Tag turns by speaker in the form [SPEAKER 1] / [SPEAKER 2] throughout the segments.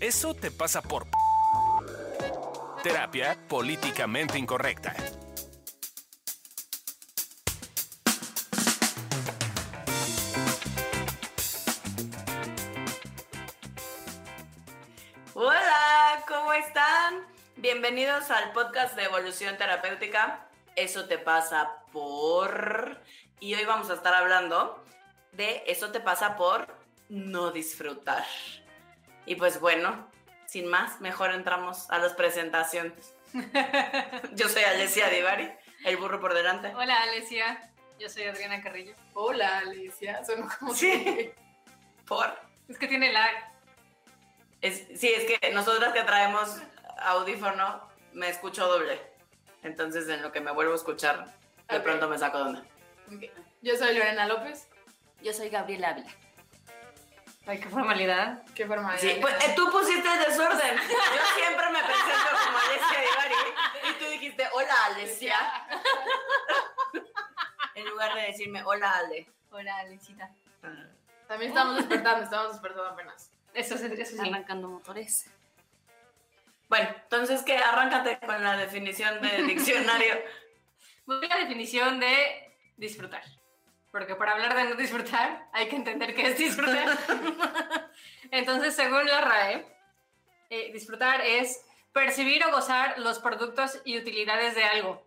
[SPEAKER 1] Eso te pasa por... Terapia políticamente incorrecta.
[SPEAKER 2] Hola, ¿cómo están? Bienvenidos al podcast de Evolución Terapéutica. Eso te pasa por... Y hoy vamos a estar hablando de eso te pasa por no disfrutar. Y pues bueno, sin más, mejor entramos a las presentaciones. Yo soy Alessia Divari, el burro por delante.
[SPEAKER 3] Hola Alesia, yo soy Adriana Carrillo.
[SPEAKER 4] Hola, Alicia. Sonó como
[SPEAKER 2] Sí, por...
[SPEAKER 3] Es que tiene lag.
[SPEAKER 2] Es, sí, es que nosotras que traemos audífono, me escucho doble. Entonces, en lo que me vuelvo a escuchar, de pronto me saco de onda.
[SPEAKER 4] Yo soy Lorena López.
[SPEAKER 5] Yo soy Gabriela Ávila.
[SPEAKER 3] Ay, qué formalidad.
[SPEAKER 4] Qué forma de
[SPEAKER 2] Sí, pues eh, tú pusiste el desorden. Yo siempre me presento como Alessia Divari y tú dijiste, hola Alessia, en lugar de decirme, hola Ale.
[SPEAKER 3] Hola Alesita.
[SPEAKER 4] También estamos despertando, estamos despertando apenas.
[SPEAKER 3] Eso, sí- eso sí.
[SPEAKER 5] Arrancando motores.
[SPEAKER 2] Bueno, entonces, ¿qué? Arráncate con la definición de diccionario.
[SPEAKER 3] Voy a la definición de disfrutar. Porque para hablar de no disfrutar hay que entender qué es disfrutar. Entonces, según la RAE, eh, disfrutar es percibir o gozar los productos y utilidades de algo.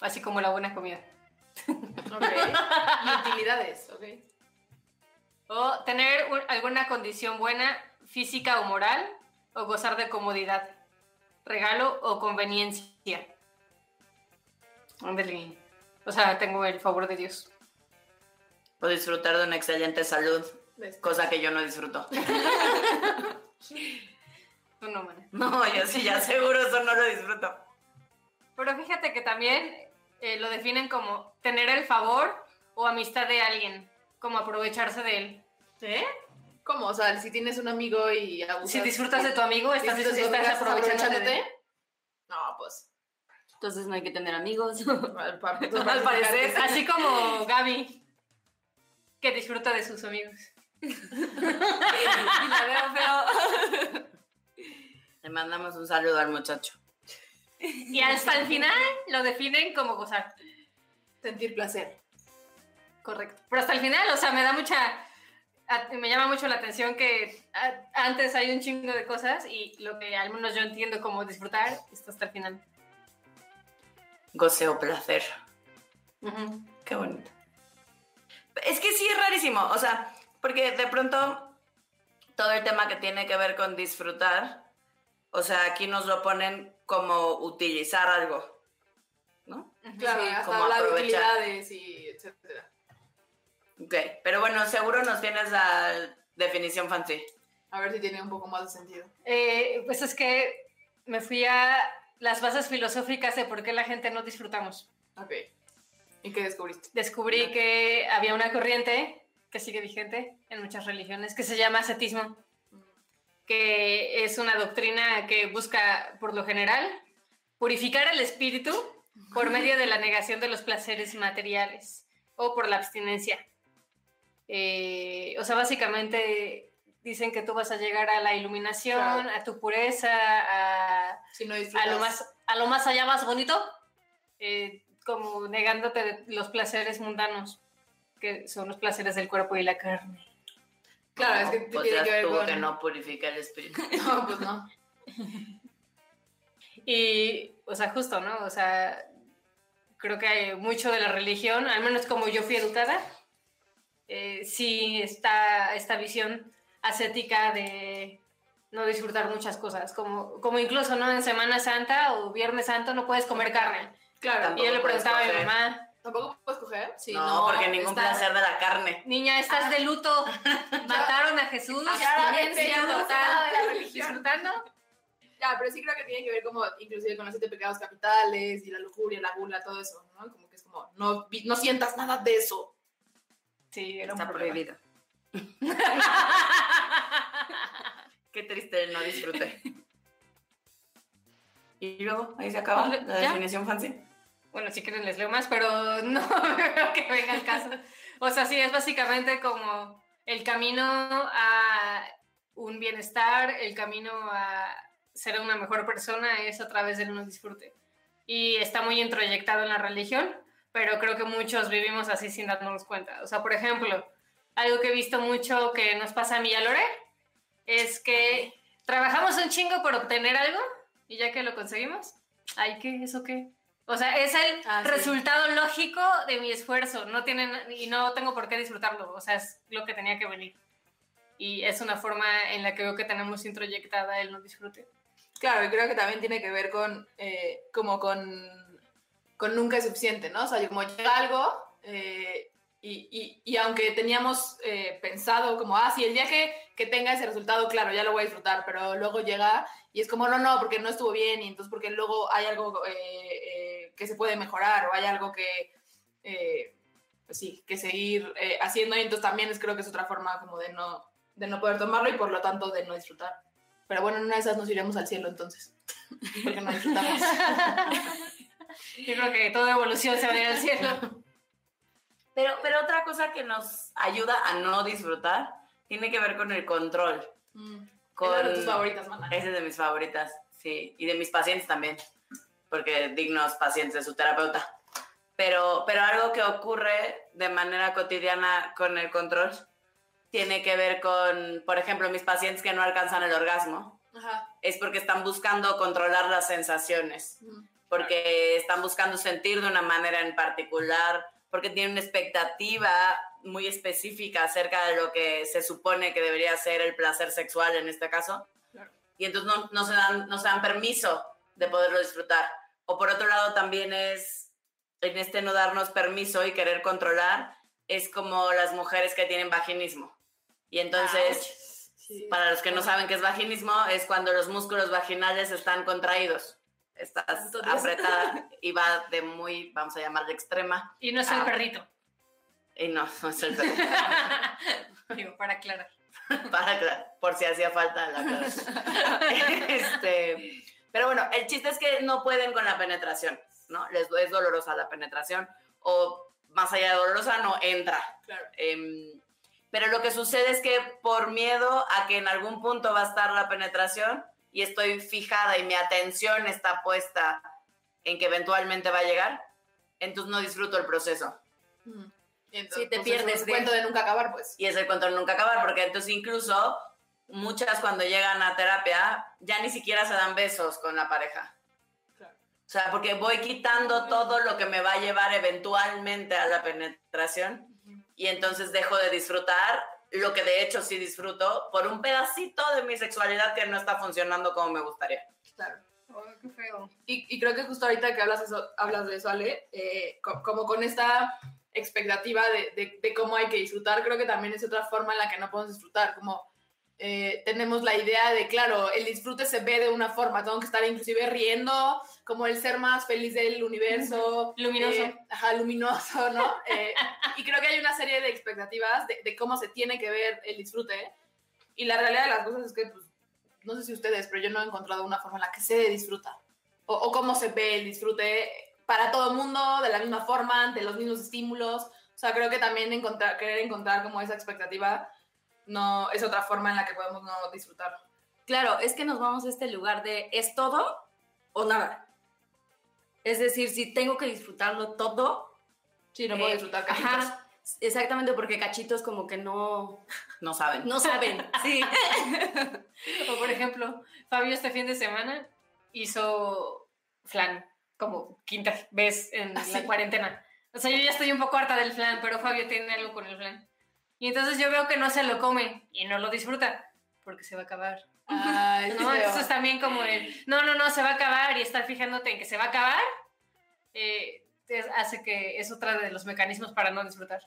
[SPEAKER 3] Así como la buena comida.
[SPEAKER 4] Ok. y utilidades, ok.
[SPEAKER 3] O tener un- alguna condición buena, física o moral, o gozar de comodidad, regalo o conveniencia. Ándale. O sea, tengo el favor de Dios.
[SPEAKER 2] O disfrutar de una excelente salud,
[SPEAKER 4] Ves.
[SPEAKER 2] cosa que yo no disfruto.
[SPEAKER 3] Tú no, mana.
[SPEAKER 2] No, yo sí, ya seguro eso no lo disfruto.
[SPEAKER 3] Pero fíjate que también eh, lo definen como tener el favor o amistad de alguien, como aprovecharse de él.
[SPEAKER 4] ¿Eh? ¿Cómo? O sea, si tienes un amigo y abusas...
[SPEAKER 3] Si disfrutas de tu amigo, estás,
[SPEAKER 4] ¿Disfrutas de
[SPEAKER 3] estás
[SPEAKER 4] estás
[SPEAKER 3] aprovechándote de él.
[SPEAKER 4] No, pues...
[SPEAKER 5] Entonces no hay que tener amigos.
[SPEAKER 4] Al, pa-
[SPEAKER 3] Al parecer, así como Gaby, que disfruta de sus amigos.
[SPEAKER 5] y la veo feo.
[SPEAKER 2] Le mandamos un saludo al muchacho.
[SPEAKER 3] Y hasta el final lo definen como gozar.
[SPEAKER 4] Sentir placer.
[SPEAKER 3] Correcto. Pero hasta el final, o sea, me da mucha. Me llama mucho la atención que antes hay un chingo de cosas y lo que al menos yo entiendo como disfrutar está hasta el final.
[SPEAKER 2] Goceo placer.
[SPEAKER 3] Ujú.
[SPEAKER 2] Qué bonito. Es que sí es rarísimo, o sea, porque de pronto todo el tema que tiene que ver con disfrutar, o sea, aquí nos lo ponen como utilizar algo, ¿no?
[SPEAKER 4] Claro,
[SPEAKER 2] Sí,
[SPEAKER 4] hasta
[SPEAKER 2] como
[SPEAKER 4] habla de
[SPEAKER 2] aprovechar.
[SPEAKER 4] utilidades y etcétera.
[SPEAKER 2] Ok, pero bueno, seguro nos tienes la definición fancy.
[SPEAKER 4] A ver si tiene un poco más de sentido.
[SPEAKER 3] Eh, pues es que me fui a las bases filosóficas de por qué la gente no disfrutamos.
[SPEAKER 4] Ok. ¿Y qué descubriste?
[SPEAKER 3] Descubrí que había una corriente que sigue vigente en muchas religiones que se llama ascetismo. que es una doctrina que busca, por lo general, purificar el espíritu por medio de la negación de los placeres materiales o por la abstinencia. Eh, o sea, básicamente dicen que tú vas a llegar a la iluminación,
[SPEAKER 4] Claro.
[SPEAKER 3] a tu pureza, a,
[SPEAKER 4] Si no
[SPEAKER 3] a lo más, a lo más allá más bonito, eh, como negándote de los placeres mundanos, que son los placeres del cuerpo y la carne.
[SPEAKER 4] Claro, es que
[SPEAKER 2] pues
[SPEAKER 4] tiene que ver
[SPEAKER 2] tuvo
[SPEAKER 4] con...
[SPEAKER 2] que no purifica el espíritu.
[SPEAKER 4] No, pues no.
[SPEAKER 3] Y, o sea, justo, ¿no? O sea, creo que hay mucho de la religión, al menos como yo fui educada, eh, sí está esta visión ascética de no disfrutar muchas cosas, como, como incluso, ¿no? En Semana Santa o Viernes Santo no puedes comer carne.
[SPEAKER 4] Claro.
[SPEAKER 3] Y yo le preguntaba a mi
[SPEAKER 2] coger.
[SPEAKER 3] mamá,
[SPEAKER 4] ¿Tampoco puedes coger?
[SPEAKER 3] sí,
[SPEAKER 2] no, porque ningún
[SPEAKER 3] está-
[SPEAKER 2] placer de la carne.
[SPEAKER 3] Niña, estás de luto. Mataron a Jesús. Abstinencia
[SPEAKER 4] no sé
[SPEAKER 3] total.
[SPEAKER 4] de la religión.
[SPEAKER 3] Disfrutando.
[SPEAKER 4] Ya, pero sí creo que tiene que ver como inclusive con los siete pecados capitales y la lujuria, la gula, todo eso, ¿no? Como que es como, no, no sientas nada de eso.
[SPEAKER 3] Sí, era un
[SPEAKER 2] Está
[SPEAKER 3] problema.
[SPEAKER 2] prohibido. Qué triste el no disfrute. Y luego, ahí se acaba la
[SPEAKER 3] ¿Ya?
[SPEAKER 2] definición fancy.
[SPEAKER 3] Bueno, si quieren les leo más, pero no creo que venga al caso. O sea, sí, es básicamente como el camino a un bienestar, el camino a ser una mejor persona es a través del no disfrute. Y está muy introyectado en la religión, pero creo que muchos vivimos así sin darnos cuenta. O sea, por ejemplo, algo que he visto mucho que nos pasa a mí y a Lore es que trabajamos un chingo por obtener algo y ya que lo conseguimos, ay, ¿qué? ¿Eso qué? O sea, es el
[SPEAKER 4] Ah, sí.
[SPEAKER 3] resultado lógico de mi esfuerzo. No tienen, y no tengo por qué disfrutarlo. O sea, es lo que tenía que venir. Y es una forma en la que veo que tenemos introyectada el no disfrute.
[SPEAKER 4] Claro, y creo que también tiene que ver con, eh, como con, con nunca es suficiente, ¿no? O sea, como llega algo eh, y, y- y aunque teníamos eh, pensado como, ah, sí, el día que, que tenga ese resultado, claro, ya lo voy a disfrutar, pero luego llega y es como, no, no, porque no estuvo bien y entonces porque luego hay algo eh, eh, que se puede mejorar o hay algo que, eh, pues sí, que seguir eh, haciendo y entonces también es, creo que es otra forma como de no, de no poder tomarlo y por lo tanto de no disfrutar. Pero bueno, en una de esas nos iremos al cielo entonces. Porque no disfrutamos.
[SPEAKER 3] Yo creo que toda evolución se va a ir al cielo.
[SPEAKER 2] Pero, pero otra cosa que nos ayuda a no disfrutar tiene que ver con el control. Con...
[SPEAKER 4] Con... de tus favoritas.
[SPEAKER 2] Esa es de mis favoritas, sí. Y de mis pacientes también. Porque dignos pacientes de su terapeuta. Pero, pero algo que ocurre de manera cotidiana con el control tiene que ver con, por ejemplo, mis pacientes que no alcanzan el orgasmo.
[SPEAKER 4] Ajá.
[SPEAKER 2] Es porque están buscando controlar las sensaciones.
[SPEAKER 4] Ujú.
[SPEAKER 2] porque están buscando sentir de una manera en particular, porque tienen una expectativa muy específica acerca de lo que se supone que debería ser el placer sexual en este caso.
[SPEAKER 4] Claro.
[SPEAKER 2] Y entonces no, no se dan, no se dan permiso de poderlo disfrutar. O por otro lado también es, en este no darnos permiso y querer controlar, es como las mujeres que tienen vaginismo. Y entonces...
[SPEAKER 4] Sí.
[SPEAKER 2] Para los que no saben qué es vaginismo, es cuando los músculos vaginales están contraídos. Estás apretada y va de muy, vamos a llamarle extrema.
[SPEAKER 3] Y no es el perrito.
[SPEAKER 2] Y no, no es el perro.
[SPEAKER 3] Digo, para aclarar.
[SPEAKER 2] Para aclarar, por si hacía falta la aclaración. este, pero bueno, el chiste es que no pueden con la penetración, ¿no? Les es dolorosa la penetración o más allá de dolorosa no entra.
[SPEAKER 4] Claro.
[SPEAKER 2] Em, pero lo que sucede es que por miedo a que en algún punto va a estar la penetración y estoy fijada y mi atención está puesta en que eventualmente va a llegar, entonces no disfruto el proceso.
[SPEAKER 4] Y entonces,
[SPEAKER 5] Sí, te
[SPEAKER 4] pues,
[SPEAKER 5] pierdes
[SPEAKER 4] Es
[SPEAKER 5] de-
[SPEAKER 4] cuento de nunca acabar, pues.
[SPEAKER 2] Y es el control nunca acabar, porque entonces incluso muchas cuando llegan a terapia ya ni siquiera se dan besos con la pareja.
[SPEAKER 4] Claro.
[SPEAKER 2] O sea, porque voy quitando todo lo que me va a llevar eventualmente a la penetración y entonces dejo de disfrutar lo que de hecho sí disfruto por un pedacito de mi sexualidad que no está funcionando como me gustaría.
[SPEAKER 4] Claro.
[SPEAKER 3] Oh, qué feo.
[SPEAKER 4] Y, y creo que justo ahorita que hablas, eso, hablas de eso, Ale, eh, co- como con esta expectativa de, de- de cómo hay que disfrutar, creo que también es otra forma en la que no podemos disfrutar, como eh, tenemos la idea de, claro, el disfrute se ve de una forma, tengo que estar inclusive riendo, como el ser más feliz del universo.
[SPEAKER 3] Luminoso.
[SPEAKER 4] eh, ajá, luminoso, ¿no? Eh, y creo que hay una serie de expectativas de, de cómo se tiene que ver el disfrute. Y la realidad de las cosas es que, pues, no sé si ustedes, pero yo no he encontrado una forma en la que se disfruta. O, o cómo se ve el disfrute para todo el mundo, de la misma forma, ante los mismos estímulos. O sea, creo que también encontrar, querer encontrar como esa expectativa no es otra forma en la que podemos no disfrutar.
[SPEAKER 5] Claro, es que nos vamos a este lugar de es todo o nada. Es decir, si tengo que disfrutarlo todo,
[SPEAKER 4] Sí, no puedo
[SPEAKER 5] eh,
[SPEAKER 4] disfrutar cachitos.
[SPEAKER 5] ajá, exactamente porque cachitos como que no,
[SPEAKER 2] No saben.
[SPEAKER 5] no saben, sí.
[SPEAKER 3] O por ejemplo, Fabio este fin de semana hizo flan como quinta vez en
[SPEAKER 4] Ah,
[SPEAKER 3] la
[SPEAKER 4] sí.
[SPEAKER 3] cuarentena. O sea, yo ya estoy un poco harta del flan, pero Fabio tiene algo con el flan. Y entonces yo veo que no se lo come y no lo disfruta porque se va a acabar.
[SPEAKER 4] Ay,
[SPEAKER 3] ¿no? Entonces también como el, no, no, no, se va a acabar y estar fijándote en que se va a acabar, eh, hace que es otra de los mecanismos para no disfrutar.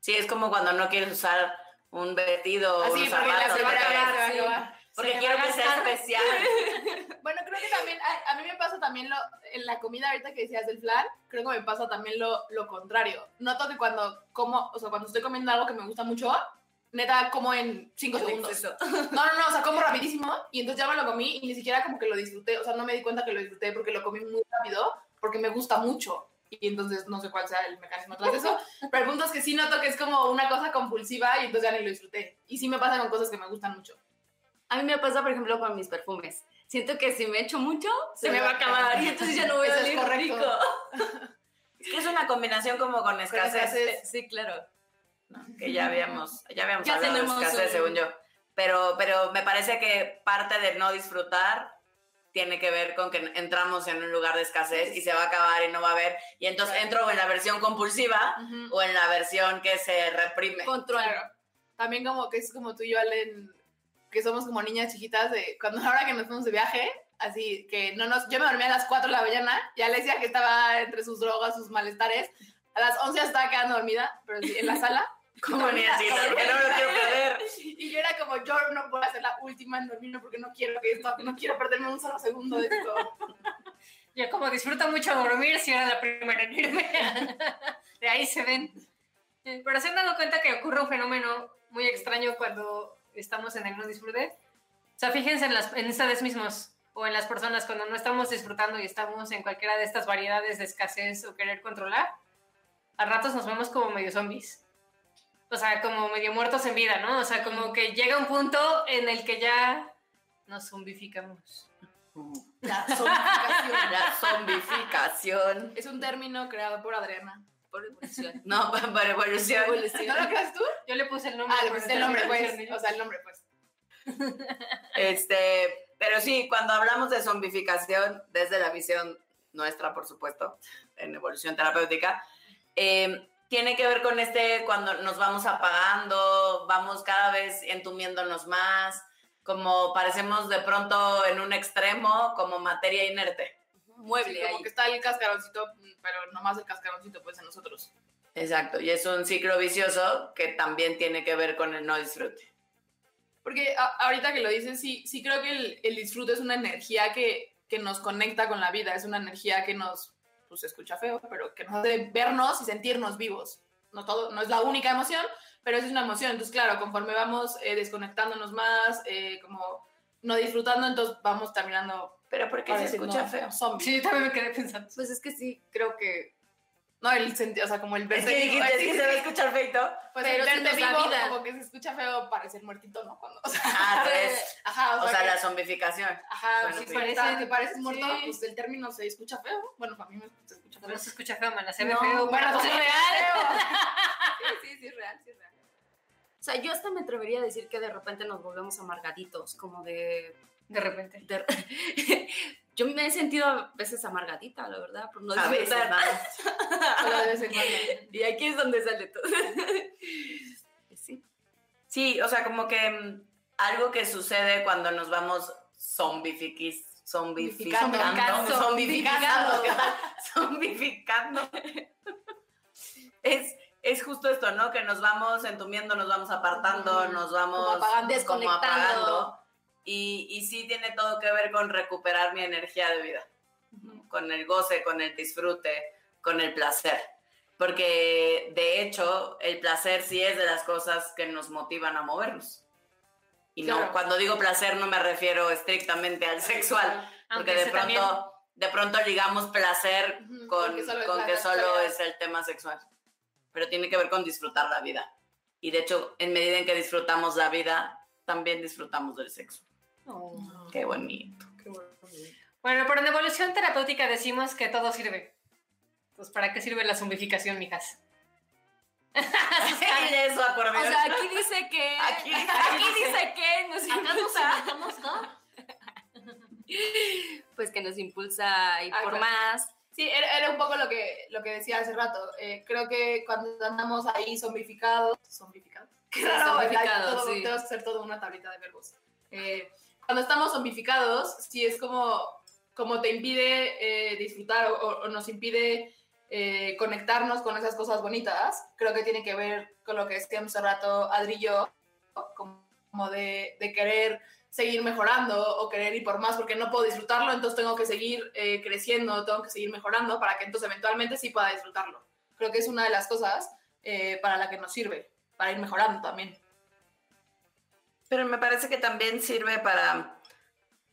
[SPEAKER 2] Sí, es como cuando no quieres usar un vestido o
[SPEAKER 4] Así,
[SPEAKER 2] unos zapatos.
[SPEAKER 4] se va a acabar, se va a
[SPEAKER 5] sí.
[SPEAKER 4] acabar.
[SPEAKER 2] Porque quiero que sea especial.
[SPEAKER 4] Bueno, creo que también, a, a mí me pasa también lo, en la comida ahorita que decías del flan, creo que me pasa también lo, lo contrario. Noto que cuando como, o sea, cuando estoy comiendo algo que me gusta mucho, neta como en cinco segundos. No, no, no, o sea, como rapidísimo y entonces ya me lo comí y ni siquiera como que lo disfruté, o sea, no me di cuenta que lo disfruté porque lo comí muy rápido, porque me gusta mucho. Y entonces no sé cuál sea el mecanismo tras eso, pero el punto es que sí noto que es como una cosa compulsiva y entonces ya ni lo disfruté. Y sí me pasa con cosas que me gustan mucho.
[SPEAKER 5] A mí me pasa, por ejemplo, con mis perfumes. Siento que si me echo mucho, se,
[SPEAKER 4] Se
[SPEAKER 5] me
[SPEAKER 4] va
[SPEAKER 5] va a acabar
[SPEAKER 4] acabar.
[SPEAKER 5] y entonces ya no voy a
[SPEAKER 4] correcto.
[SPEAKER 5] rico.
[SPEAKER 2] Es que es una combinación como con escasez,
[SPEAKER 4] escasez.
[SPEAKER 5] Sí, claro.
[SPEAKER 2] ¿no? que ya habíamos, ya habíamos
[SPEAKER 5] Ya
[SPEAKER 2] hablado de escasez,
[SPEAKER 5] un-
[SPEAKER 2] según yo. Pero, pero me parece que parte de no disfrutar tiene que ver con que entramos en un lugar de escasez y se va a acabar y no va a haber. Y entonces
[SPEAKER 4] Claro.
[SPEAKER 2] entro en la versión compulsiva
[SPEAKER 4] Ujú.
[SPEAKER 2] o en la versión que se reprime.
[SPEAKER 5] Control.
[SPEAKER 4] Claro. También como que es como tú y yo, Allen, que somos como niñas chiquitas de cuando ahora que nos fuimos de viaje, así que no nos, yo me dormía a las 4 de la mañana, ya le decía que estaba entre sus drogas, sus malestares, a las 11 ya estaba quedando dormida, pero en la sala.
[SPEAKER 2] Como chiquita,
[SPEAKER 4] Como
[SPEAKER 2] porque no lo quiero perder.
[SPEAKER 4] Y yo era como, yo no puedo ser la última en dormirme porque no quiero que esto, no quiero perderme un solo segundo de esto.
[SPEAKER 3] Yo como disfruto mucho dormir, si era la primera en irme. De ahí se ven. Eh, Pero se han dado cuenta que ocurre un fenómeno muy extraño cuando estamos en el no disfrute. O sea, fíjense en, las, en ustedes mismos o en las personas cuando no estamos disfrutando y estamos en cualquiera de estas variedades de escasez o querer controlar. A ratos nos vemos como medio zombies. O sea, como medio muertos en vida, ¿no? O sea, como que llega un punto en el que ya nos zombificamos.
[SPEAKER 4] La zombificación.
[SPEAKER 2] La zombificación.
[SPEAKER 4] Es un término creado por Adriana.
[SPEAKER 5] Por evolución.
[SPEAKER 2] No, por evolución.
[SPEAKER 4] ¿No lo creas tú?
[SPEAKER 3] Yo le puse el nombre.
[SPEAKER 4] Ah, le el nombre, pues. O sea, el nombre, pues.
[SPEAKER 2] Este, pero sí, cuando hablamos de zombificación, desde la visión nuestra, por supuesto, en evolución terapéutica, eh, tiene que ver con este cuando nos vamos apagando, vamos cada vez entumiéndonos más, como parecemos de pronto en un extremo como materia inerte.
[SPEAKER 5] Mueble
[SPEAKER 4] Sí, como
[SPEAKER 5] ahí.
[SPEAKER 4] que está el cascaroncito, pero nomás el cascaroncito, pues, en nosotros.
[SPEAKER 2] Exacto, y es un ciclo vicioso que también tiene que ver con el no disfrute.
[SPEAKER 4] Porque a- ahorita que lo dices, sí, sí creo que el, el disfrute es una energía que, que nos conecta con la vida, es una energía que nos, pues se escucha feo, pero que nos hace vernos y sentirnos vivos. No, todo, no es la única emoción, pero es una emoción. Entonces, claro, conforme vamos eh, desconectándonos más, eh, como no disfrutando, entonces vamos terminando...
[SPEAKER 2] Pero ¿por qué se escucha feo?
[SPEAKER 4] Zombie.
[SPEAKER 3] Sí, yo también me quedé pensando.
[SPEAKER 5] Pues es que sí, creo que.
[SPEAKER 4] No, el sentido, o sea, como el
[SPEAKER 2] Es
[SPEAKER 4] verse
[SPEAKER 2] que
[SPEAKER 4] vivo,
[SPEAKER 2] es
[SPEAKER 4] sí,
[SPEAKER 2] que
[SPEAKER 4] sí,
[SPEAKER 2] se va a escuchar feito.
[SPEAKER 4] Pues
[SPEAKER 5] Pero
[SPEAKER 4] el verte vivo,
[SPEAKER 5] vida.
[SPEAKER 4] como que se escucha feo parecer muertito, ¿no? Cuando, o sea,
[SPEAKER 2] Ah, pues,
[SPEAKER 4] ajá,
[SPEAKER 2] o sea,
[SPEAKER 4] que-
[SPEAKER 2] la zombificación.
[SPEAKER 4] Ajá,
[SPEAKER 2] Bueno,
[SPEAKER 4] sí. parece, que pareces muerto,
[SPEAKER 3] sí.
[SPEAKER 4] pues el término se escucha feo. Bueno, para mí me se escucha feo.
[SPEAKER 3] No se escucha feo, mana, se ve
[SPEAKER 4] No,
[SPEAKER 3] feo.
[SPEAKER 4] bueno,
[SPEAKER 3] pero
[SPEAKER 4] sí,
[SPEAKER 3] es real.
[SPEAKER 4] Sí, sí, sí, es real, sí, es real.
[SPEAKER 5] O sea, yo hasta me atrevería a decir que de repente nos volvemos amargaditos, como de.
[SPEAKER 3] De repente.
[SPEAKER 5] de- yo me he sentido a veces amargadita, la verdad, por no
[SPEAKER 2] A veces,
[SPEAKER 4] en cuando.
[SPEAKER 5] Y aquí es donde sale todo. sí.
[SPEAKER 2] Sí, o sea, como que mm, algo que sucede cuando nos vamos zombifiquis, zombificando,
[SPEAKER 4] Zombificando.
[SPEAKER 2] zombificando, zombificando. Es, es justo esto, ¿no? Que nos vamos entumiendo, nos vamos apartando, nos vamos
[SPEAKER 4] Como apagando,
[SPEAKER 2] como
[SPEAKER 5] desconectando.
[SPEAKER 2] apagando. Y, y sí tiene todo que ver con recuperar mi energía de vida, con el goce, con el disfrute, con el placer. Porque de hecho, el placer sí es de las cosas que nos motivan a movernos. Y no,
[SPEAKER 4] Claro.
[SPEAKER 2] cuando digo placer no me refiero estrictamente al sexual, porque
[SPEAKER 3] Aunque
[SPEAKER 2] de
[SPEAKER 3] ese también-
[SPEAKER 2] pronto, de pronto ligamos placer
[SPEAKER 4] Ujú,
[SPEAKER 2] con,
[SPEAKER 4] porque solo
[SPEAKER 2] con que solo es el tema sexual. Pero tiene que ver con disfrutar la vida. Y de hecho, en medida en que disfrutamos la vida, también disfrutamos del sexo. Qué bonito.
[SPEAKER 3] Bueno, pero en evolución terapéutica decimos que todo sirve. Entonces, ¿para qué sirve la zombificación, mijas?
[SPEAKER 2] Eso acordé.
[SPEAKER 5] O sea, aquí dice que.
[SPEAKER 2] Aquí-
[SPEAKER 5] aquí dice que nos
[SPEAKER 3] nos
[SPEAKER 5] impulsa.
[SPEAKER 3] inventamos, ¿no?
[SPEAKER 5] Pues que nos impulsa a ir
[SPEAKER 4] Ah,
[SPEAKER 5] por
[SPEAKER 4] claro.
[SPEAKER 5] más.
[SPEAKER 4] Sí, era, era un poco lo que, lo que decía hace rato. Eh, creo que cuando andamos ahí zombificados, zombificados, qué ¿verdad?
[SPEAKER 5] zombificados,
[SPEAKER 4] Todo-
[SPEAKER 5] sí.
[SPEAKER 4] Tenemos que hacer toda una tablita de verbos. Eh, cuando estamos zombificados, sí es como, como te impide eh, disfrutar o, o- nos impide eh, conectarnos con esas cosas bonitas. Creo que tiene que ver con lo que decíamos hace rato Adri y yo, como de, de querer seguir mejorando o querer ir por más porque no puedo disfrutarlo, entonces tengo que seguir eh, creciendo, tengo que seguir mejorando para que entonces eventualmente sí pueda disfrutarlo. Creo que es una de las cosas eh, para la que nos sirve, para ir mejorando también.
[SPEAKER 2] Pero me parece que también sirve para,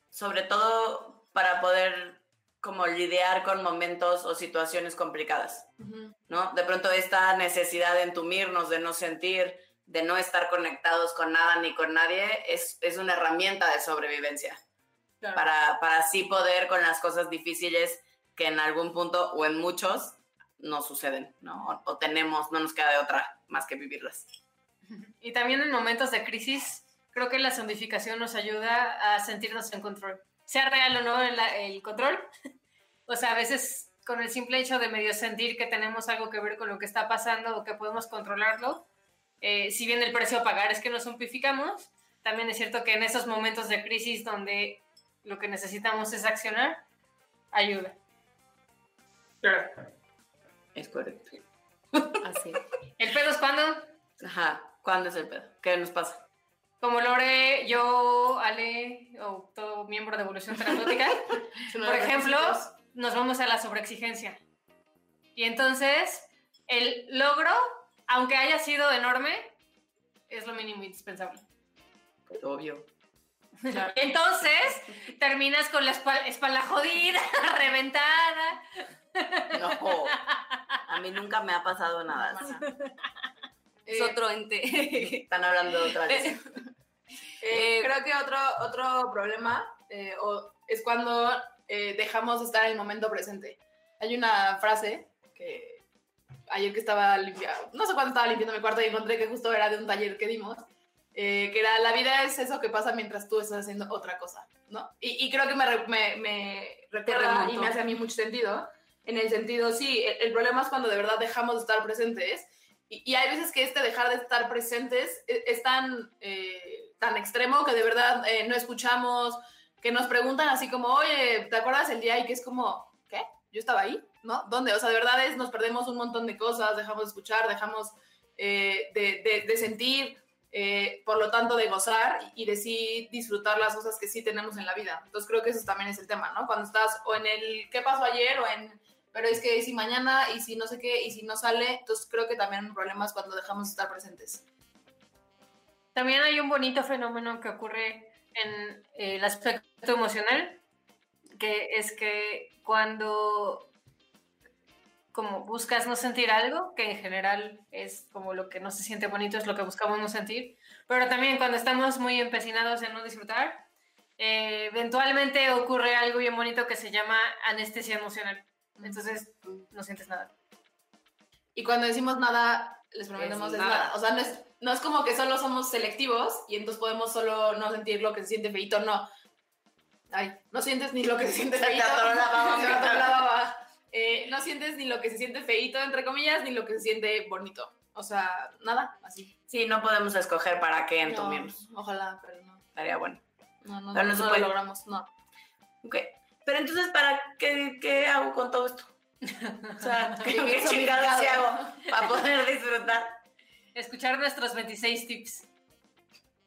[SPEAKER 2] sobre todo, para poder como lidiar con momentos o situaciones complicadas. ¿no? De pronto esta necesidad de entumirnos, de no sentir, de no estar conectados con nada ni con nadie es, es una herramienta de sobrevivencia
[SPEAKER 4] Claro.
[SPEAKER 2] para, para así poder con las cosas difíciles que en algún punto o en muchos no suceden, ¿no? O, o tenemos, no nos queda de otra más que vivirlas.
[SPEAKER 3] Y también en momentos de crisis, creo que la zombificación nos ayuda a sentirnos en control. Sea real o no el, el control. O sea, a veces con el simple hecho de medio sentir que tenemos algo que ver con lo que está pasando o que podemos controlarlo, eh, si bien el precio a pagar es que nos zombificamos, también es cierto que en esos momentos de crisis donde lo que necesitamos es accionar, ayuda.
[SPEAKER 2] Es correcto.
[SPEAKER 5] Así.
[SPEAKER 3] ¿El pedo es cuando?
[SPEAKER 2] Ajá. ¿Cuándo es el pedo? ¿Qué nos pasa?
[SPEAKER 3] Como Lore, yo, Ale, o todo miembro de Evolución Terapéutica, por ejemplo, nos vamos a la sobreexigencia. Y entonces, el logro, aunque haya sido enorme, es lo mínimo indispensable.
[SPEAKER 2] Obvio.
[SPEAKER 3] Entonces, terminas con la espal- espalda jodida, reventada.
[SPEAKER 2] No. A mí nunca me ha pasado nada. así.
[SPEAKER 5] Es
[SPEAKER 4] Eh,
[SPEAKER 5] otro ente.
[SPEAKER 2] Están hablando de otra vez.
[SPEAKER 4] Eh,
[SPEAKER 5] Eh,
[SPEAKER 4] creo que otro, otro problema eh, o- es cuando eh, dejamos de estar en el momento presente. Hay una frase que ayer que estaba limpiando, no sé cuándo estaba limpiando mi cuarto y encontré que justo era de un taller que dimos, eh, que era la vida es eso que pasa mientras tú estás haciendo otra cosa, ¿no? Y, y creo que me, me, me recuerda y me hace a mí mucho sentido, en el sentido, sí, el, el problema es cuando de verdad dejamos de estar presentes y, hay veces que este dejar de estar presentes es, es tan, eh, tan extremo que de verdad eh, no escuchamos, que nos preguntan así como, oye, ¿te acuerdas el día? Y que es como, ¿qué? Yo estaba ahí, ¿no? ¿Dónde? O sea, de verdad es, nos perdemos un montón de cosas, dejamos de escuchar, dejamos eh, de, de- de sentir, por lo tanto de gozar y de sí disfrutar las cosas que sí tenemos en la vida. Entonces creo que eso también es el tema, ¿no? Cuando estás o en el ¿qué pasó ayer? o en pero es que si mañana y si no sé qué y si no sale, entonces creo que también hay problemas cuando dejamos de estar presentes.
[SPEAKER 3] También hay un bonito fenómeno que ocurre en eh, el aspecto emocional, que es que cuando como buscas no sentir algo, que en general es como lo que no se siente bonito, es lo que buscamos no sentir, pero también cuando estamos muy empecinados en no disfrutar, eh, eventualmente ocurre algo bien bonito que se llama anestesia emocional. Entonces tú no sientes nada.
[SPEAKER 4] Y cuando decimos nada, les prometemos
[SPEAKER 2] Es
[SPEAKER 4] es,
[SPEAKER 2] nada.
[SPEAKER 4] nada. O sea, no es, no es como que solo somos selectivos y entonces podemos solo no sentir lo que se siente feito, no. Ay, no sientes ni lo que se siente feito. Eh, no sientes ni lo que se siente feito, entre comillas, ni lo que se siente bonito. O sea, nada, así.
[SPEAKER 2] Sí, no podemos escoger para qué
[SPEAKER 4] No,
[SPEAKER 2] entomemos.
[SPEAKER 4] ojalá, pero no.
[SPEAKER 2] Estaría bueno.
[SPEAKER 4] No, no,
[SPEAKER 2] Pero no
[SPEAKER 4] no, no lo logramos, no.
[SPEAKER 2] Ok. Pero entonces, ¿para qué, qué hago con todo esto? O sea, ¿qué, qué chingados se hago para poder disfrutar?
[SPEAKER 3] Escuchar nuestros 26 tips.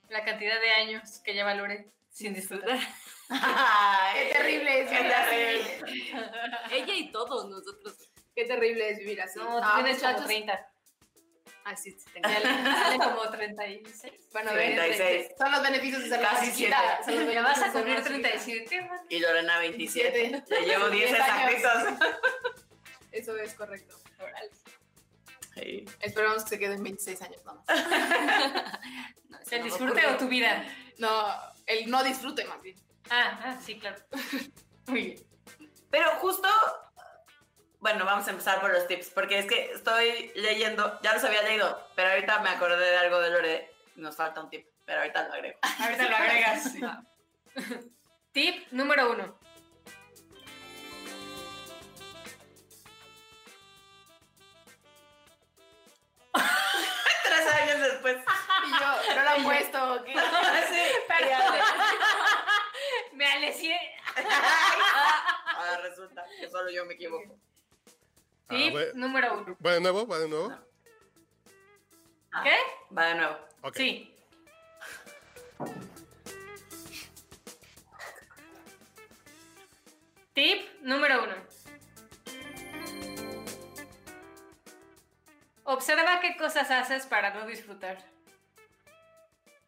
[SPEAKER 3] La cantidad de años que ya valore sin disfrutar.
[SPEAKER 2] Ay,
[SPEAKER 4] qué terrible es,
[SPEAKER 2] qué terrible.
[SPEAKER 5] Ella y todos nosotros.
[SPEAKER 4] Qué terrible es vivir así.
[SPEAKER 3] No, tú
[SPEAKER 4] ah,
[SPEAKER 3] tienes
[SPEAKER 4] pues
[SPEAKER 3] 30. Así ah, sale como 36.
[SPEAKER 4] Bueno,
[SPEAKER 2] 36.
[SPEAKER 4] Son los beneficios de ser
[SPEAKER 2] Casi
[SPEAKER 4] más
[SPEAKER 3] ya vas a cumplir 37. Man.
[SPEAKER 2] Y Lorena 27. Le llevo 10 exactitos.
[SPEAKER 4] Eso es correcto.
[SPEAKER 2] Orale.
[SPEAKER 4] Esperamos que se queden 26 años nomás.
[SPEAKER 5] no,
[SPEAKER 3] ¿El disfrute o tu vida?
[SPEAKER 4] No, el no disfrute más bien.
[SPEAKER 3] Ah, ah sí, claro. Muy bien.
[SPEAKER 2] Pero justo bueno, vamos a empezar por los tips, porque es que estoy leyendo, ya los había leído, pero ahorita me acordé de algo de Lore, nos falta un tip, pero ahorita lo agrego.
[SPEAKER 3] Ahorita lo agregas. Tip número uno.
[SPEAKER 2] Tres años después.
[SPEAKER 4] Y yo, no lo han puesto. ¿o qué?
[SPEAKER 2] Sí,
[SPEAKER 3] Me alecié.
[SPEAKER 2] Ahora resulta que solo yo me equivoco.
[SPEAKER 6] Ah,
[SPEAKER 3] Tip
[SPEAKER 6] bueno.
[SPEAKER 3] número uno.
[SPEAKER 6] ¿Va de nuevo? ¿Va de nuevo?
[SPEAKER 2] No. Ah,
[SPEAKER 3] ¿Qué?
[SPEAKER 2] Va de nuevo.
[SPEAKER 6] Ok.
[SPEAKER 3] Sí. Tip número uno. Observa qué cosas haces para no disfrutar.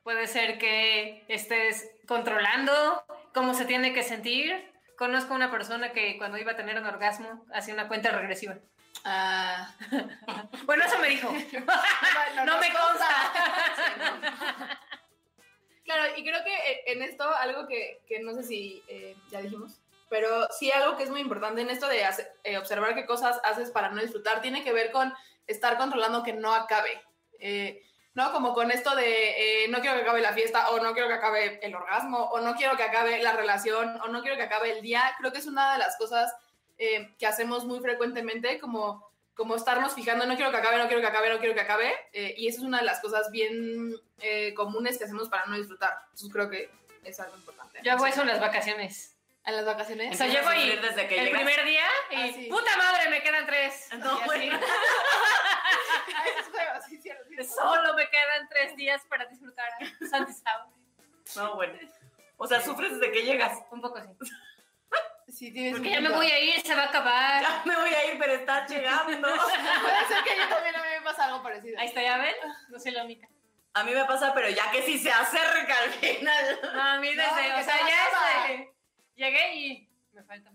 [SPEAKER 3] Puede ser que estés controlando cómo se tiene que sentir. Conozco una persona que cuando iba a tener un orgasmo hacía una cuenta regresiva.
[SPEAKER 4] Ah,
[SPEAKER 3] Bueno, eso me dijo.
[SPEAKER 4] no,
[SPEAKER 3] No me
[SPEAKER 4] nos
[SPEAKER 3] consta.
[SPEAKER 4] No. Claro, y creo que eh, en esto algo que, que no sé si eh, ya dijimos, pero sí algo que es muy importante en esto de hacer- eh, observar qué cosas haces para no disfrutar, tiene que ver con estar controlando que no acabe. Eh, ¿No? Como con esto de eh, no quiero que acabe la fiesta, o no quiero que acabe el orgasmo, o no quiero que acabe la relación, o no quiero que acabe el día. Creo que es una de las cosas eh, que hacemos muy frecuentemente, como como estarnos fijando, no quiero que acabe, no quiero que acabe, no quiero que acabe. eh, y eso es una de las cosas bien eh, comunes que hacemos para no disfrutar. Entonces creo que es algo importante.
[SPEAKER 3] Yo hago eso en las vacaciones.
[SPEAKER 4] ¿En las vacaciones?
[SPEAKER 3] O sea, llego y
[SPEAKER 2] desde que
[SPEAKER 3] el
[SPEAKER 2] llegas.
[SPEAKER 3] primer día y
[SPEAKER 4] Ah, sí.
[SPEAKER 3] puta madre, me quedan tres.
[SPEAKER 2] No, bueno.
[SPEAKER 4] Sí, cierto.
[SPEAKER 3] Solo me quedan tres días para disfrutar Santi Saudi.
[SPEAKER 2] No, bueno. O sea, sufres desde que llegas.
[SPEAKER 3] Un poco así.
[SPEAKER 4] Sí, tienes
[SPEAKER 3] Porque ya me voy a ir, se va a acabar.
[SPEAKER 2] Ya me voy a ir, pero estás llegando.
[SPEAKER 4] Puede ser que yo también a mí me pasa algo parecido.
[SPEAKER 3] Ahí está, ya ven. No soy la única.
[SPEAKER 2] A mí me pasa, pero ya que sí se acerca al final.
[SPEAKER 3] No, a mí
[SPEAKER 4] No,
[SPEAKER 3] desde,
[SPEAKER 4] porque
[SPEAKER 3] o sea,
[SPEAKER 4] se
[SPEAKER 3] ya este, llegué y me falta.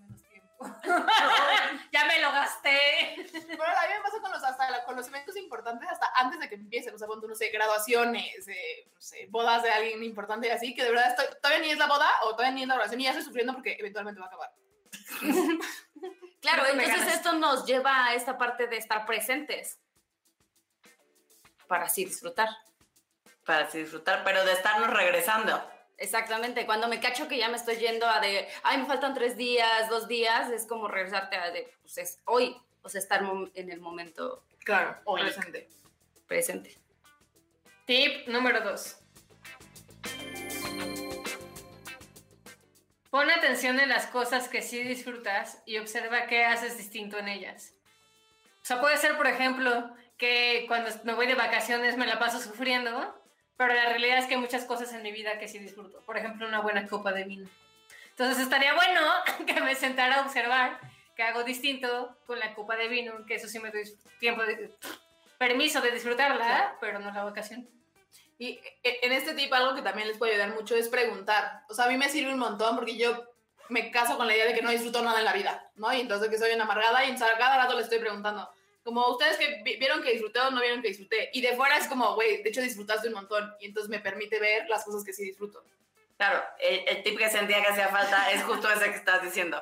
[SPEAKER 3] ya me lo gasté.
[SPEAKER 4] Bueno, a mí me pasa con los, hasta la- con los eventos importantes hasta antes de que empiecen. O sea, cuando, no sé, graduaciones, eh, no sé, bodas de alguien importante y así, que de verdad estoy, todavía ni es la boda o todavía ni es la oración y ya estoy sufriendo porque eventualmente va a acabar.
[SPEAKER 5] Claro,
[SPEAKER 3] me
[SPEAKER 5] entonces esto nos lleva a esta parte de estar presentes para así disfrutar.
[SPEAKER 2] Para así disfrutar, pero de estarnos regresando.
[SPEAKER 5] Exactamente, cuando me cacho que ya me estoy yendo a de, ay, me faltan tres días, dos días, es como regresarte a de, pues es hoy, o sea, estar en el momento
[SPEAKER 4] Claro,
[SPEAKER 5] Oye.
[SPEAKER 4] presente.
[SPEAKER 5] presente.
[SPEAKER 3] Tip número dos. Pon atención en las cosas que sí disfrutas y observa qué haces distinto en ellas. O sea, puede ser, por ejemplo, que cuando me voy de vacaciones me la paso sufriendo, pero la realidad es que hay muchas cosas en mi vida que sí disfruto. Por ejemplo, una buena copa de vino. Entonces estaría bueno que me sentara a observar qué hago distinto con la copa de vino, que eso sí me doy tiempo de, permiso de disfrutarla,
[SPEAKER 4] Claro.
[SPEAKER 3] pero no la vacación.
[SPEAKER 4] Y e- en este tip algo que también les puede ayudar mucho es preguntar. O sea, a mí me sirve un montón porque yo me caso con la idea de que no disfruto nada en la vida, ¿no? Y entonces que soy una amargada y entonces cada rato le estoy preguntando. Como ustedes que vi- vieron que disfruté o no vieron que disfruté. Y de fuera es como, güey, de hecho disfrutaste un montón. Y entonces me permite ver las cosas que sí disfruto.
[SPEAKER 2] Claro, el, el tip que sentía que hacía falta es justo ese que estás diciendo.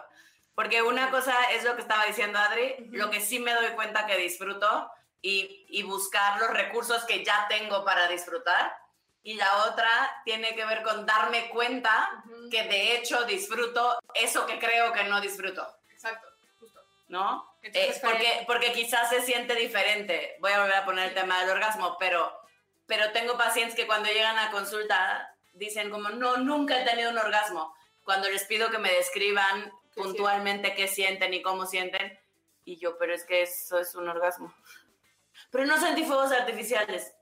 [SPEAKER 2] Porque una cosa es lo que estaba diciendo Adri,
[SPEAKER 4] Ujú.
[SPEAKER 2] lo que sí me doy cuenta que disfruto y, y buscar los recursos que ya tengo para disfrutar. Y la otra tiene que ver con darme cuenta que de hecho disfruto eso que creo que no disfruto,
[SPEAKER 4] Exacto, justo.
[SPEAKER 2] ¿no?
[SPEAKER 3] Entonces,
[SPEAKER 2] Eh, porque, porque quizás se siente diferente. Voy a volver a poner el tema del orgasmo, pero, pero tengo pacientes que cuando llegan a consulta dicen como, no, nunca he tenido un orgasmo. Cuando les pido que me describan
[SPEAKER 4] ¿Qué
[SPEAKER 2] puntualmente qué sienten y cómo sienten, y yo, pero es que eso es un orgasmo. Pero no sentí fuegos artificiales.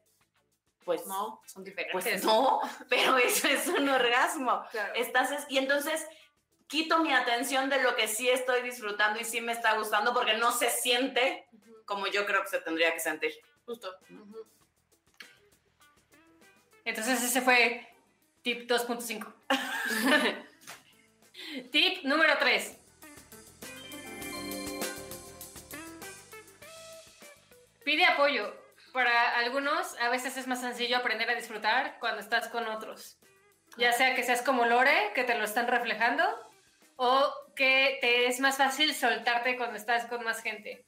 [SPEAKER 2] Pues no.
[SPEAKER 3] Son diferentes.
[SPEAKER 2] pues no, pero eso es un orgasmo.
[SPEAKER 4] Claro.
[SPEAKER 2] Estás, es- y entonces quito mi atención de lo que sí estoy disfrutando y sí me está gustando porque no se siente como yo creo que se tendría que sentir.
[SPEAKER 4] Justo.
[SPEAKER 3] Entonces ese fue tip 2.5. tip número 3. Pide apoyo. Para algunos a veces es más sencillo aprender a disfrutar cuando estás con otros. Ya sea que seas como Lore, que te lo están reflejando, o que te es más fácil soltarte cuando estás con más gente.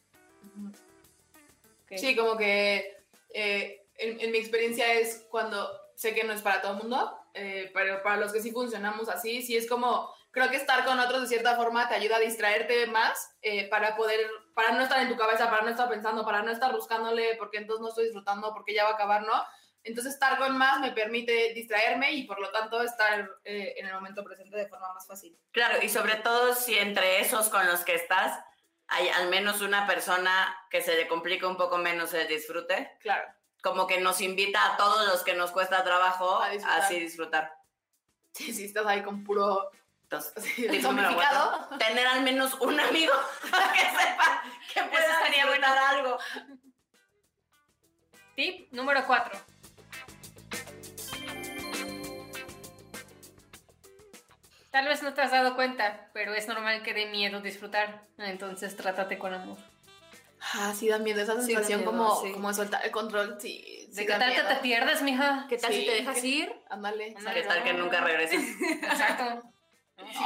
[SPEAKER 3] Ok.
[SPEAKER 4] Sí, como que eh, en, en mi experiencia es cuando sé que no es para todo el mundo, eh, pero para los que sí funcionamos así, sí es como, creo que estar con otros de cierta forma te ayuda a distraerte más eh, para poder, para no estar en tu cabeza, para no estar pensando, para no estar buscándole porque entonces no estoy disfrutando, porque ya va a acabar, ¿no? Entonces estar con más me permite distraerme y por lo tanto estar eh, en el momento presente de forma más fácil.
[SPEAKER 2] Claro, y sobre todo si entre esos con los que estás hay al menos una persona que se le complica un poco menos el disfrute,
[SPEAKER 4] Claro.
[SPEAKER 2] como que nos invita a todos los que nos cuesta trabajo
[SPEAKER 4] A disfrutar.
[SPEAKER 2] así disfrutar.
[SPEAKER 4] Sí, sí, estás ahí con puro
[SPEAKER 2] Entonces, cuatro, tener al menos un amigo que sepa que pueda
[SPEAKER 3] estaría bueno.
[SPEAKER 2] algo.
[SPEAKER 3] Tip número 4. Tal vez no te has dado cuenta, pero es normal que dé miedo disfrutar. Entonces trátate con amor.
[SPEAKER 4] Ah, sí, dan miedo. Esa
[SPEAKER 5] Sí, da
[SPEAKER 4] sensación
[SPEAKER 5] miedo,
[SPEAKER 4] como,
[SPEAKER 5] sí.
[SPEAKER 4] como de soltar el control. Sí,
[SPEAKER 3] ¿De
[SPEAKER 4] sí
[SPEAKER 3] qué
[SPEAKER 4] da
[SPEAKER 3] tal que te pierdes, mija?
[SPEAKER 5] ¿Qué tal
[SPEAKER 4] Sí.
[SPEAKER 5] si te dejas ir?
[SPEAKER 4] Ándale.
[SPEAKER 2] ¿Qué tal que nunca regresas?
[SPEAKER 3] Exacto.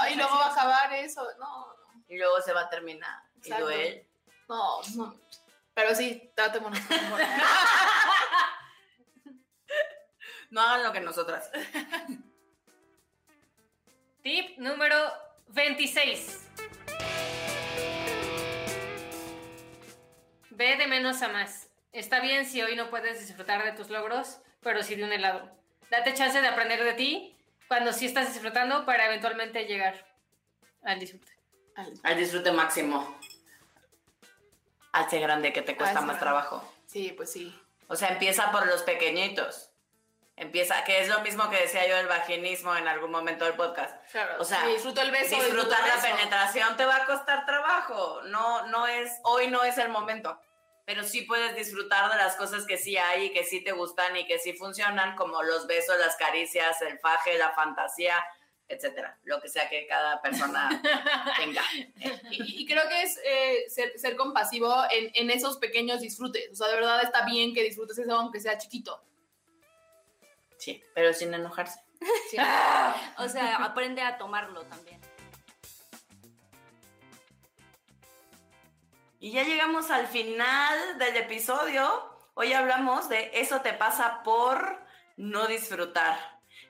[SPEAKER 4] Ay, luego va a acabar eso. No, no.
[SPEAKER 2] Y luego se va a terminar. Y duele.
[SPEAKER 4] No, no. Pero sí, tratémonos con amor.
[SPEAKER 2] No hagan lo que nosotras.
[SPEAKER 3] Tip número 26. Ve de menos a más. Está bien si hoy no puedes disfrutar de tus logros, pero sí de un helado. Date chance de aprender de ti cuando sí estás disfrutando para eventualmente llegar al disfrute.
[SPEAKER 2] Al disfrute máximo. Hace grande que te cuesta más
[SPEAKER 4] grande.
[SPEAKER 2] trabajo.
[SPEAKER 4] Sí, pues sí.
[SPEAKER 2] O sea, empieza por los pequeñitos. Empieza, que es lo mismo que decía yo del vaginismo en algún momento del podcast.
[SPEAKER 4] Claro.
[SPEAKER 2] O sea,
[SPEAKER 4] sí, disfruto el beso.
[SPEAKER 2] Disfrutar la
[SPEAKER 4] beso.
[SPEAKER 2] penetración te va a costar trabajo. No, no es, hoy no es el momento. Pero sí puedes disfrutar de las cosas que sí hay y que sí te gustan y que sí funcionan, como los besos, las caricias, el faje, la fantasía, etcétera. Lo que sea que cada persona tenga.
[SPEAKER 4] Y, y creo que es eh, ser, ser compasivo en, en esos pequeños disfrutes. O sea, de verdad está bien que disfrutes eso, aunque sea chiquito.
[SPEAKER 2] Sí, pero sin enojarse.
[SPEAKER 4] Sí.
[SPEAKER 5] O sea, aprende a tomarlo también.
[SPEAKER 2] Y ya llegamos al final del episodio. Hoy hablamos de eso te pasa por no disfrutar.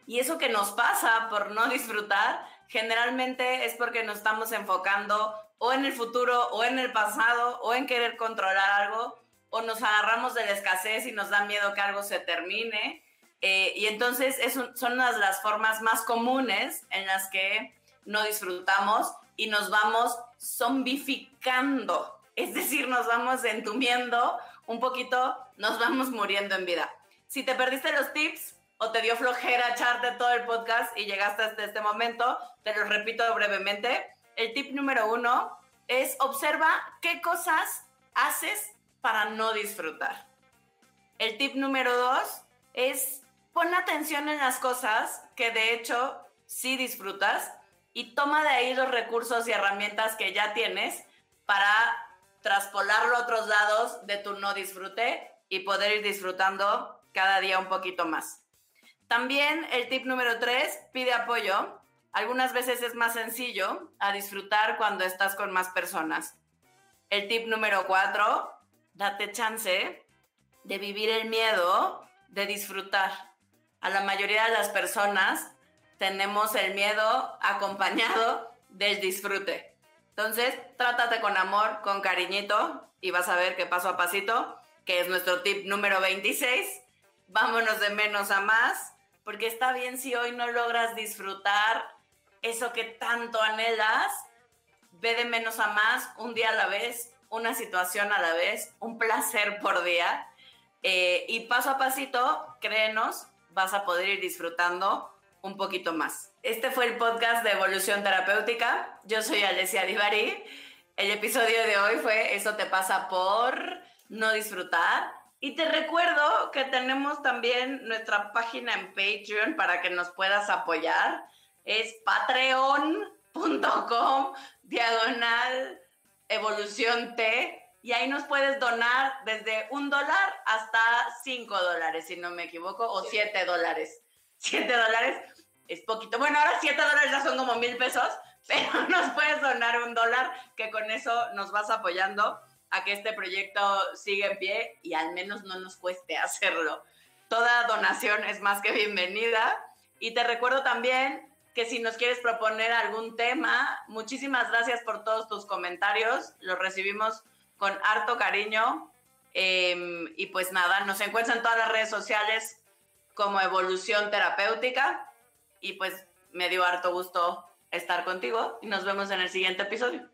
[SPEAKER 2] Y eso que nos pasa por no disfrutar generalmente es porque nos estamos enfocando o en el futuro o en el pasado o en querer controlar algo o nos agarramos de la escasez y nos da miedo que algo se termine. Eh, y entonces es son unas de las formas más comunes en las que no disfrutamos y nos vamos zombificando. Es decir, nos vamos entumiendo un poquito, nos vamos muriendo en vida. Si te perdiste los tips o te dio flojera echarte todo el podcast y llegaste hasta este momento, te los repito brevemente. El tip número uno es observa qué cosas haces para no disfrutar. El tip número dos es pon atención en las cosas que de hecho sí disfrutas y toma de ahí los recursos y herramientas que ya tienes para traspolarlo a otros lados de tu no disfrute y poder ir disfrutando cada día un poquito más. También el tip número tres, pide apoyo. Algunas veces es más sencillo a disfrutar cuando estás con más personas. El tip número cuatro, date chance de vivir el miedo de disfrutar. A la mayoría de las personas tenemos el miedo acompañado del disfrute. Entonces, trátate con amor, con cariñito y vas a ver que paso a pasito, que es nuestro tip número 26, vámonos de menos a más, porque está bien si hoy no logras disfrutar eso que tanto anhelas, ve de menos a más, un día a la vez, una situación a la vez, un placer por día. Eh, y paso a pasito, créenos, vas a poder ir disfrutando un poquito más. Este fue el podcast de Evolución Terapéutica. Yo soy Alessia Divari. El episodio de hoy fue Eso te pasa por no disfrutar. Y te recuerdo que tenemos también nuestra página en Patreon para que nos puedas apoyar. Es patreon.com diagonal evolución T y ahí nos puedes donar desde un dólar hasta cinco dólares, si no me equivoco, o siete dólares. Siete dólares es poquito. Bueno, ahora siete dólares ya son como mil pesos, pero nos puedes donar un dólar, que con eso nos vas apoyando a que este proyecto siga en pie y al menos no nos cueste hacerlo. Toda donación es más que bienvenida. Y te recuerdo también que si nos quieres proponer algún tema, muchísimas gracias por todos tus comentarios. Los recibimos con harto cariño. Eh, y pues nada, nos encuentran en todas las redes sociales como Evolución Terapéutica. Y pues me dio harto gusto estar contigo y nos vemos en el siguiente episodio.